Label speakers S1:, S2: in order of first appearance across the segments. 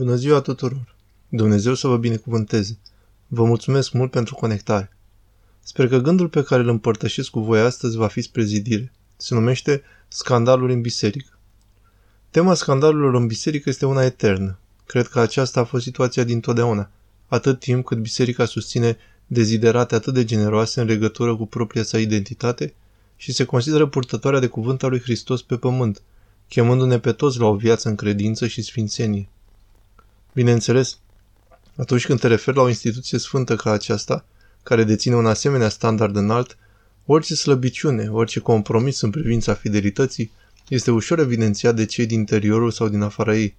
S1: Bună ziua tuturor! Dumnezeu să vă binecuvânteze! Vă mulțumesc mult pentru conectare. Sper că gândul pe care îl împărtășesc cu voi astăzi va fi spre zidire. Se numește Scandalul în biserică. Tema scandalurilor în biserică este una eternă. Cred că aceasta a fost situația din totdeauna, atât timp cât biserica susține deziderate atât de generoase în legătură cu propria sa identitate și se consideră purtătoarea de cuvânt al lui Hristos pe pământ, chemându-ne pe toți la o viață în credință și sfințenie. Bineînțeles, atunci când te referi la o instituție sfântă ca aceasta, care deține un asemenea standard înalt, orice slăbiciune, orice compromis în privința fidelității este ușor evidențiat de cei din interiorul sau din afara ei.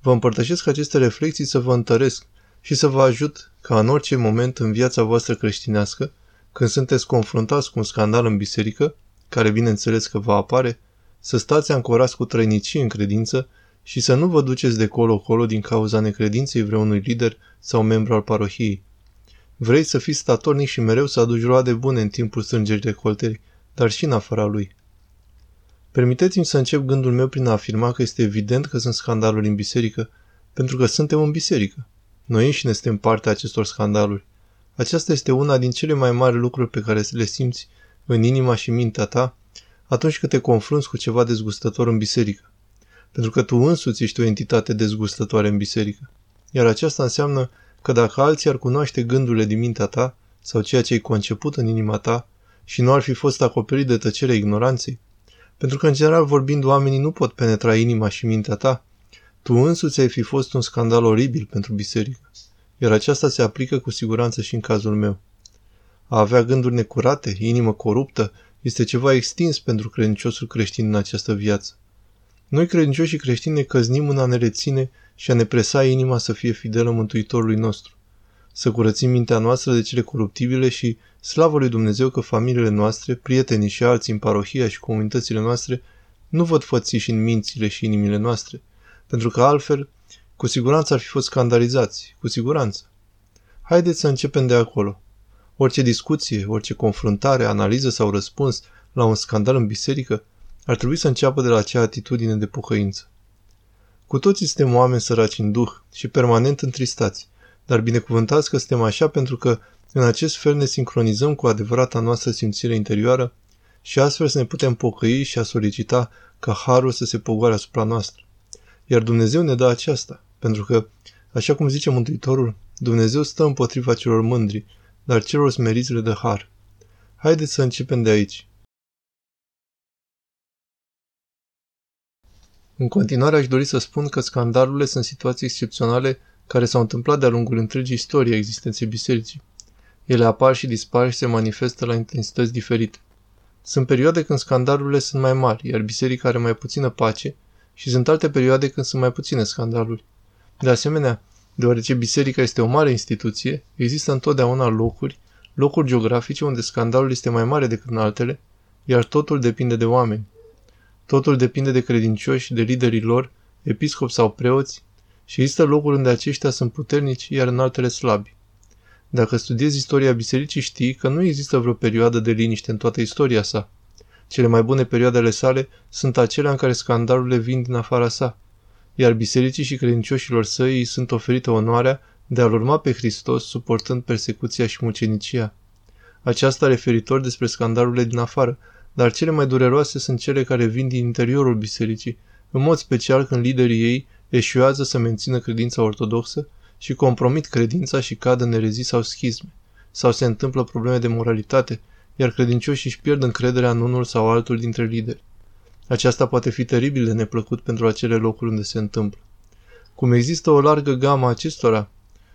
S1: Vă împărtășesc aceste reflexii să vă întăresc și să vă ajut ca în orice moment în viața voastră creștinească, când sunteți confruntați cu un scandal în biserică, care bineînțeles că va apare, să stați ancorați cu trăinicie în credință și să nu vă duceți de colo-colo din cauza necredinței vreunui lider sau membru al parohiei. Vrei să fii statornic și mereu să aduci roade bune în timpul strângerii recoltării, dar și în afara lui. Permiteți-mi să încep gândul meu prin a afirma că este evident că sunt scandaluri în biserică, pentru că suntem în biserică. Noi înșine suntem partea acestor scandaluri. Aceasta este una din cele mai mari lucruri pe care le simți în inima și mintea ta atunci când te confrunți cu ceva dezgustător în biserică. Pentru că tu însuți ești o entitate dezgustătoare în biserică. Iar aceasta înseamnă că dacă alții ar cunoaște gândurile din mintea ta sau ceea ce ai conceput în inima ta și nu ar fi fost acoperit de tăcerea ignoranței, pentru că în general vorbind oamenii nu pot penetra inima și mintea ta, tu însuți ai fi fost un scandal oribil pentru biserică, iar aceasta se aplică cu siguranță și în cazul meu. A avea gânduri necurate, inimă coruptă, este ceva extins pentru credinciosul creștin în această viață. Noi credincioși creștini ne căznim în a ne reține și a ne presa inima să fie fidelă Mântuitorului nostru. Să curățim mintea noastră de cele coruptibile și slavă lui Dumnezeu că familiile noastre, prietenii și alții în parohia și comunitățile noastre nu văd fățiși în mințile și inimile noastre, pentru că altfel, cu siguranță ar fi fost scandalizați, cu siguranță. Haideți să începem de acolo. Orice discuție, orice confruntare, analiză sau răspuns la un scandal în biserică ar trebui să înceapă de la acea atitudine de pocăință. Cu toții suntem oameni săraci în duh și permanent întristați, dar binecuvântați că suntem așa pentru că în acest fel ne sincronizăm cu adevărata noastră simțire interioară și astfel să ne putem pocăi și a solicita ca harul să se pogoare asupra noastră. Iar Dumnezeu ne dă aceasta, pentru că, așa cum zice Mântuitorul, Dumnezeu stă împotriva celor mândri, dar celor smeriți le dă har. Haideți să începem de aici. În continuare aș dori să spun că scandalurile sunt situații excepționale care s-au întâmplat de-a lungul întregii istorii a existenței bisericii. Ele apar și dispar și se manifestă la intensități diferite. Sunt perioade când scandalurile sunt mai mari, iar biserica are mai puțină pace și sunt alte perioade când sunt mai puține scandaluri. De asemenea, deoarece biserica este o mare instituție, există întotdeauna locuri, locuri geografice unde scandalul este mai mare decât în altele, iar totul depinde de oameni. Totul depinde de credincioși, de liderii lor, episcopi sau preoți, și există locuri unde aceștia sunt puternici, iar în altele slabi. Dacă studiezi istoria bisericii, știi că nu există vreo perioadă de liniște în toată istoria sa. Cele mai bune perioade ale sale sunt acelea în care scandalurile vin din afara sa, iar bisericii și credincioșilor săi îi sunt oferite onoarea de a-L urma pe Hristos suportând persecuția și mucenicia. Aceasta referitor despre scandalurile din afară, dar cele mai dureroase sunt cele care vin din interiorul bisericii, în mod special când liderii ei eșuează să mențină credința ortodoxă și compromit credința și cad în erezii sau schisme, sau se întâmplă probleme de moralitate, iar credincioșii își pierd încrederea în unul sau altul dintre lideri. Aceasta poate fi teribil de neplăcut pentru acele locuri unde se întâmplă. Cum există o largă gamă acestora,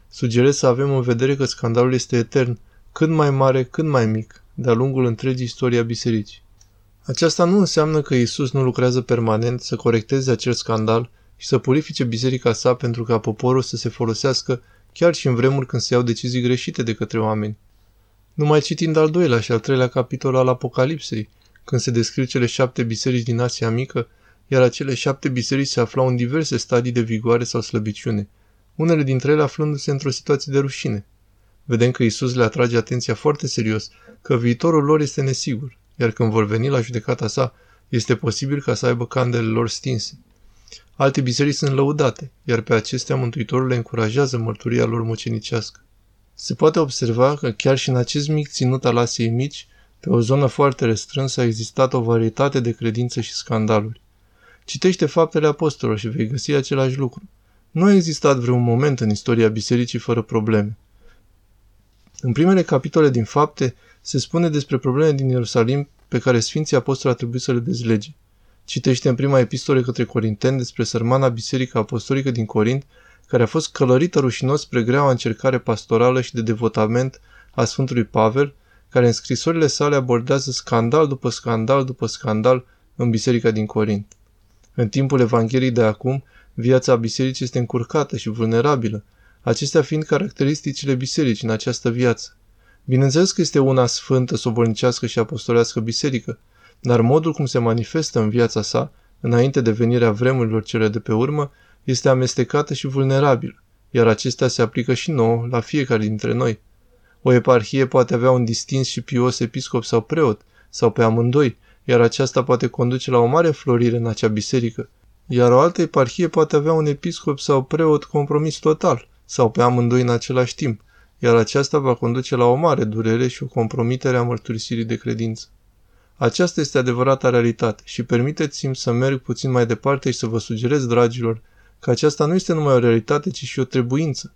S1: sugerez să avem în vedere că scandalul este etern, cât mai mare, cât mai mic, de-a lungul întregii istorii a bisericii. Aceasta nu înseamnă că Isus nu lucrează permanent să corecteze acel scandal și să purifice biserica sa pentru ca poporul să se folosească chiar și în vremuri când se iau decizii greșite de către oameni. Numai citind al doilea și al treilea capitol al Apocalipsei, când se descriu cele șapte biserici din Asia Mică, iar acele șapte biserici se aflau în diverse stadii de vigoare sau slăbiciune, unele dintre ele aflându-se într-o situație de rușine. Vedem că Isus le atrage atenția foarte serios, că viitorul lor este nesigur, iar când vor veni la judecata sa, este posibil ca să aibă candele lor stinse. Alte biserici sunt lăudate, iar pe acestea Mântuitorul le încurajează mărturia lor mucenicească. Se poate observa că chiar și în acest mic ținut al Asiei mici, pe o zonă foarte restrânsă a existat o varietate de credințe și scandaluri. Citește faptele apostolilor și vei găsi același lucru. Nu a existat vreun moment în istoria bisericii fără probleme. În primele capitole din fapte se spune despre probleme din Ierusalim pe care Sfinții Apostoli a trebuit să le dezlege. Citește în prima epistole către Corinteni despre sărmana biserică apostolică din Corint, care a fost călărită rușinos spre greaua încercare pastorală și de devotament a Sfântului Pavel, care în scrisorile sale abordează scandal după scandal după scandal în biserica din Corint. În timpul Evangheliei de acum, viața bisericii este încurcată și vulnerabilă, acestea fiind caracteristicile bisericii în această viață. Bineînțeles că este una sfântă, sobornicească și apostolească biserică, dar modul cum se manifestă în viața sa, înainte de venirea vremurilor cele de pe urmă, este amestecată și vulnerabilă, iar acestea se aplică și nouă, la fiecare dintre noi. O eparhie poate avea un distins și pios episcop sau preot, sau pe amândoi, iar aceasta poate conduce la o mare florire în acea biserică, iar o altă eparhie poate avea un episcop sau preot compromis total, sau pe amândoi în același timp, iar aceasta va conduce la o mare durere și o compromitere a mărturisirii de credință. Aceasta este adevărata realitate și permiteți-mi să merg puțin mai departe și să vă sugerez, dragilor, că aceasta nu este numai o realitate, ci și o trebuință.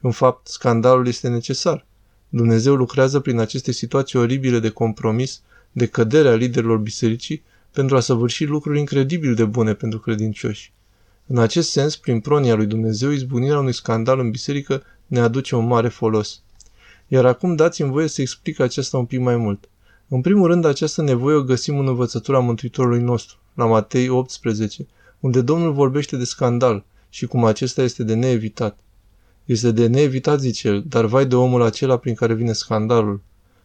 S1: În fapt, scandalul este necesar. Dumnezeu lucrează prin aceste situații oribile de compromis, de cădere a liderilor bisericii, pentru a săvârși lucruri incredibil de bune pentru credincioși. În acest sens, prin pronia lui Dumnezeu, izbunirea unui scandal în biserică ne aduce un mare folos. Iar acum dați-mi voie să explic aceasta un pic mai mult. În primul rând, această nevoie o găsim în învățătura Mântuitorului nostru, la Matei 18, unde Domnul vorbește de scandal și cum acesta este de neevitat. Este de neevitat, zice el, dar vai de omul acela prin care vine scandalul.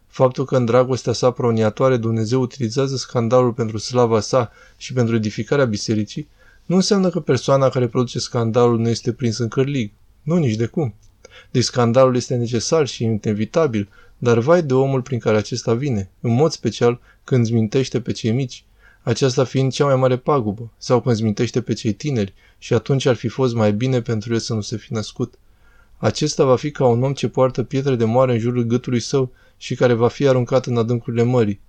S1: Faptul că în dragostea sa proniatoare Dumnezeu utilizează scandalul pentru slava sa și pentru edificarea bisericii, nu înseamnă că persoana care produce scandalul nu este prinsă în cărlig. Nu, nici de cum. Deci scandalul este necesar și inevitabil, dar vai de omul prin care acesta vine, în mod special când îți mintește pe cei mici, aceasta fiind cea mai mare pagubă, sau când îți mintește pe cei tineri și atunci ar fi fost mai bine pentru el să nu se fi născut. Acesta va fi ca un om ce poartă pietre de moare în jurul gâtului său și care va fi aruncat în adâncurile mării.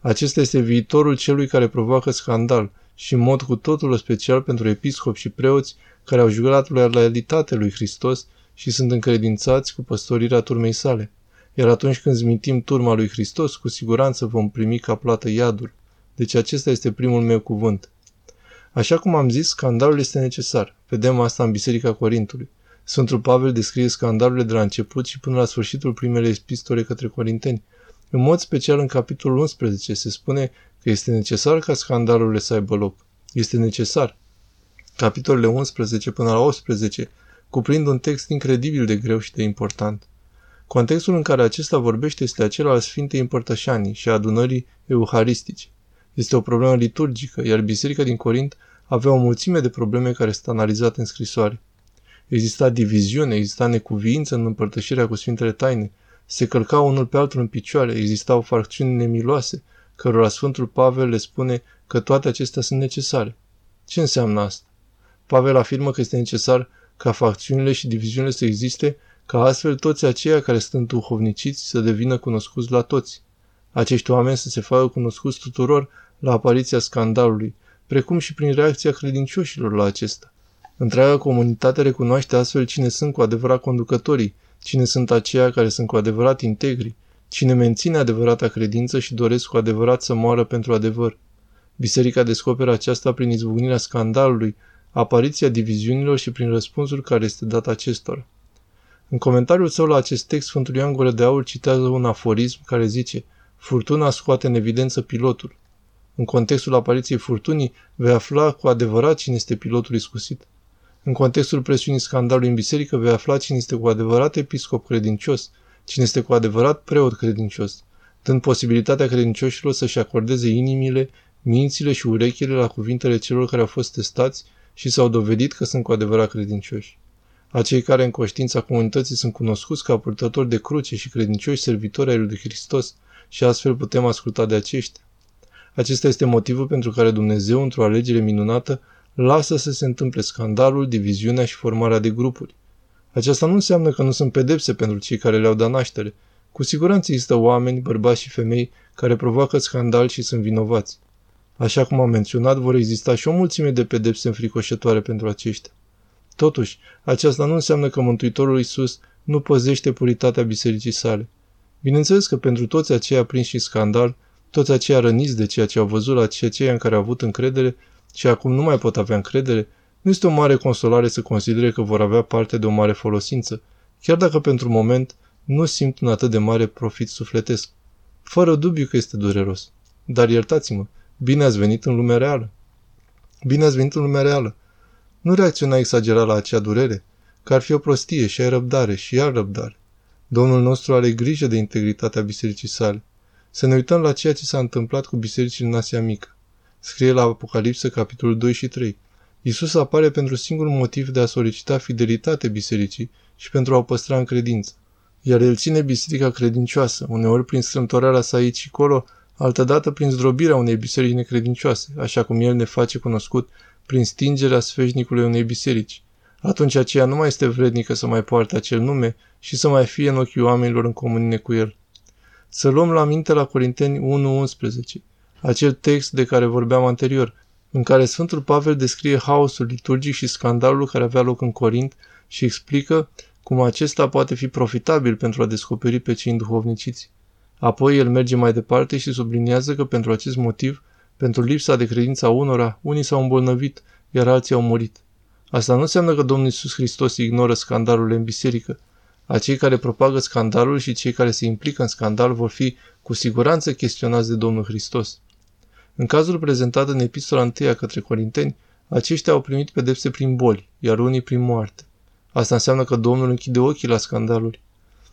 S1: Acesta este viitorul celui care provoacă scandal și în mod cu totul special pentru episcopi și preoți care au jurat loialitate lui Hristos și sunt încredințați cu păstorirea turmei sale. Iar atunci când zmintim turma lui Hristos, cu siguranță vom primi ca plată iadul. Deci acesta este primul meu cuvânt. Așa cum am zis, scandalul este necesar. Vedem asta în Biserica Corintului. Sfântul Pavel descrie scandalurile de la început și până la sfârșitul primele epistole către Corinteni. În mod special în capitolul 11 se spune că este necesar ca scandalurile să aibă loc. Este necesar. Capitolele 11 până la 18 cuprind un text incredibil de greu și de important. Contextul în care acesta vorbește este acela al Sfintei Împărtășanii și a adunării euharistice. Este o problemă liturgică, iar biserica din Corint avea o mulțime de probleme care sunt analizate în scrisoare. Exista diviziune, exista necuviință în împărtășirea cu Sfintele Taine, se călcau unul pe altul în picioare, existau facțiuni nemiloase, cărora Sfântul Pavel le spune că toate acestea sunt necesare. Ce înseamnă asta? Pavel afirmă că este necesar ca facțiunile și diviziunile să existe, ca astfel toți aceia care sunt duhovniciți să devină cunoscuți la toți. Acești oameni să se facă cunoscuți tuturor la apariția scandalului, precum și prin reacția credincioșilor la acesta. Întreaga comunitate recunoaște astfel cine sunt cu adevărat conducătorii, cine sunt aceia care sunt cu adevărat integri, cine menține adevărata credință și doresc cu adevărat să moară pentru adevăr. Biserica descoperă aceasta prin izbucnirea scandalului, apariția diviziunilor și prin răspunsul care este dat acestora. În comentariul său la acest text, Sfântul Ioan Gură de Aur citează un aforism care zice Furtuna scoate în evidență pilotul. În contextul apariției furtunii, vei afla cu adevărat cine este pilotul iscusit. În contextul presiunii scandalului în biserică, vei afla cine este cu adevărat episcop credincios, cine este cu adevărat preot credincios, dând posibilitatea credincioșilor să-și acordeze inimile, mințile și urechile la cuvintele celor care au fost testați și s-au dovedit că sunt cu adevărat credincioși. Acei care în conștiința comunității sunt cunoscuți ca purtători de cruce și credincioși servitori ai lui Hristos și astfel putem asculta de aceștia. Acesta este motivul pentru care Dumnezeu, într-o alegere minunată, lasă să se întâmple scandalul, diviziunea și formarea de grupuri. Aceasta nu înseamnă că nu sunt pedepse pentru cei care le-au dat naștere. Cu siguranță există oameni, bărbați și femei, care provoacă scandal și sunt vinovați. Așa cum am menționat, vor exista și o mulțime de pedepse înfricoșătoare pentru aceștia. Totuși, aceasta nu înseamnă că Mântuitorul Iisus nu păzește puritatea bisericii sale. Bineînțeles că pentru toți aceia prinși în scandal, toți aceia răniți de ceea ce au văzut la aceia în care au avut încredere și acum nu mai pot avea încredere, nu este o mare consolare să considere că vor avea parte de o mare folosință, chiar dacă pentru moment nu simt un atât de mare profit sufletesc. Fără dubiu că este dureros. Dar iertați-mă, bine ați venit în lumea reală. Bine ați venit în lumea reală. Nu reacționa exagerat la acea durere, că ar fi o prostie și ai răbdare și iar răbdare. Domnul nostru are grijă de integritatea bisericii sale. Să ne uităm la ceea ce s-a întâmplat cu bisericile în Asia Mică. Scrie la Apocalipsă, capitolul 2 și 3. Iisus apare pentru singurul motiv de a solicita fidelitate bisericii și pentru a o păstra în credință. Iar el ține biserica credincioasă, uneori prin strâmtorarea sa aici și colo, altădată prin zdrobirea unei biserici necredincioase, așa cum el ne face cunoscut prin stingerea sfeșnicului unei biserici. Atunci aceea nu mai este vrednică să mai poarte acel nume și să mai fie în ochii oamenilor în comunie cu el. Să luăm la minte la Corinteni 1.11, acel text de care vorbeam anterior, în care Sfântul Pavel descrie haosul liturgic și scandalul care avea loc în Corint și explică cum acesta poate fi profitabil pentru a descoperi pe cei înduhovniciți. Apoi el merge mai departe și subliniază că pentru acest motiv, pentru lipsa de credință a unora, unii s-au îmbolnăvit, iar alții au murit. Asta nu înseamnă că Domnul Iisus Hristos ignoră scandalurile în biserică. Acei care propagă scandalul și cei care se implică în scandal vor fi cu siguranță chestionați de Domnul Hristos. În cazul prezentat în epistola 1 către Corinteni, aceștia au primit pedepse prin boli, iar unii prin moarte. Asta înseamnă că Domnul închide ochii la scandaluri.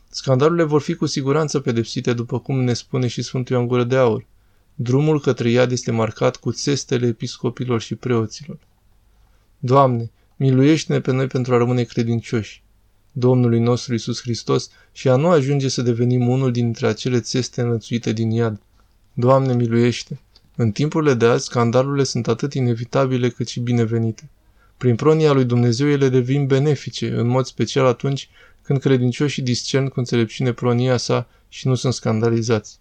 S1: Scandalurile vor fi cu siguranță pedepsite, după cum ne spune și Sfântul Ioan Gură de Aur. Drumul către iad este marcat cu țestele episcopilor și preoților. Doamne, miluiește-ne pe noi pentru a rămâne credincioși. Domnului nostru Isus Hristos și a nu ajunge să devenim unul dintre acele țeste înlățuite din iad. Doamne, miluiește! În timpurile de azi, scandalurile sunt atât inevitabile cât și binevenite. Prin pronia lui Dumnezeu ele devin benefice, în mod special atunci când credincioșii discern cu înțelepciune pronia sa și nu sunt scandalizați.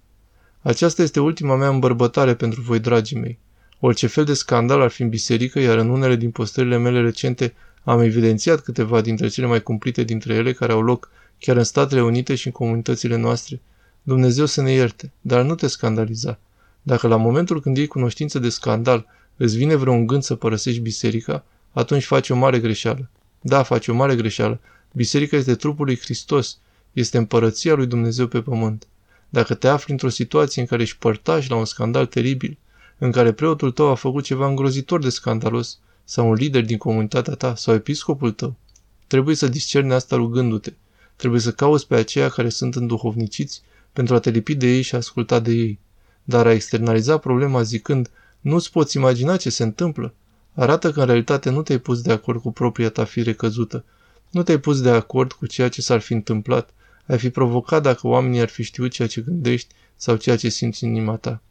S1: Aceasta este ultima mea îmbărbătare pentru voi, dragii mei. Orice fel de scandal ar fi în biserică, iar în unele din postările mele recente am evidențiat câteva dintre cele mai cumplite dintre ele care au loc chiar în Statele Unite și în comunitățile noastre. Dumnezeu să ne ierte, dar nu te scandaliza. Dacă la momentul când iei cunoștință de scandal îți vine vreun gând să părăsești biserica, atunci faci o mare greșeală. Da, faci o mare greșeală. Biserica este trupul lui Hristos, este împărăția lui Dumnezeu pe pământ. Dacă te afli într-o situație în care ești părtaș la un scandal teribil, în care preotul tău a făcut ceva îngrozitor de scandalos, sau un lider din comunitatea ta, sau episcopul tău, trebuie să discerni asta rugându-te. Trebuie să cauți pe aceia care sunt înduhovniciți pentru a te lipi de ei și a asculta de ei. Dar a externaliza problema zicând, nu-ți poți imagina ce se întâmplă, arată că în realitate nu te-ai pus de acord cu propria ta fire căzută. Nu te-ai pus de acord cu ceea ce s-ar fi întâmplat. Ai fi provocat dacă oamenii ar fi știut ceea ce gândești sau ceea ce simți în inima ta.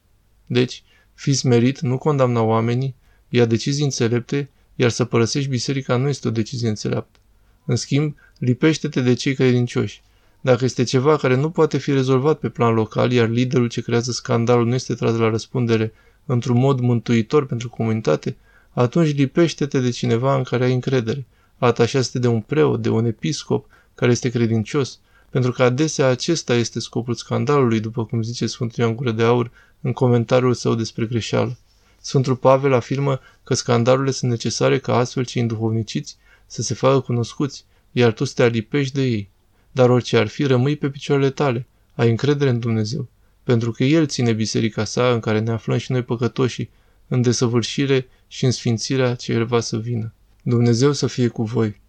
S1: Deci, fiți merit, nu condamna oamenii, ia decizii înțelepte, iar să părăsești biserica nu este o decizie înțeleaptă. În schimb, lipește-te de cei credincioși. Dacă este ceva care nu poate fi rezolvat pe plan local, iar liderul ce creează scandalul nu este tras la răspundere într-un mod mântuitor pentru comunitate, atunci lipește-te de cineva în care ai încredere. Atașează-te de un preot, de un episcop care este credincios, pentru că adesea acesta este scopul scandalului, după cum zice Sfântul Ioan Gură de Aur în comentariul său despre greșeală. Sfântul Pavel afirmă că scandalurile sunt necesare ca astfel cei înduhovniciți să se facă cunoscuți, iar tu să te alipești de ei. Dar orice ar fi, rămâi pe picioarele tale, ai încredere în Dumnezeu, pentru că El ține biserica sa în care ne aflăm și noi păcătoșii, în desăvârșire și în sfințirea ce El va să vină. Dumnezeu să fie cu voi!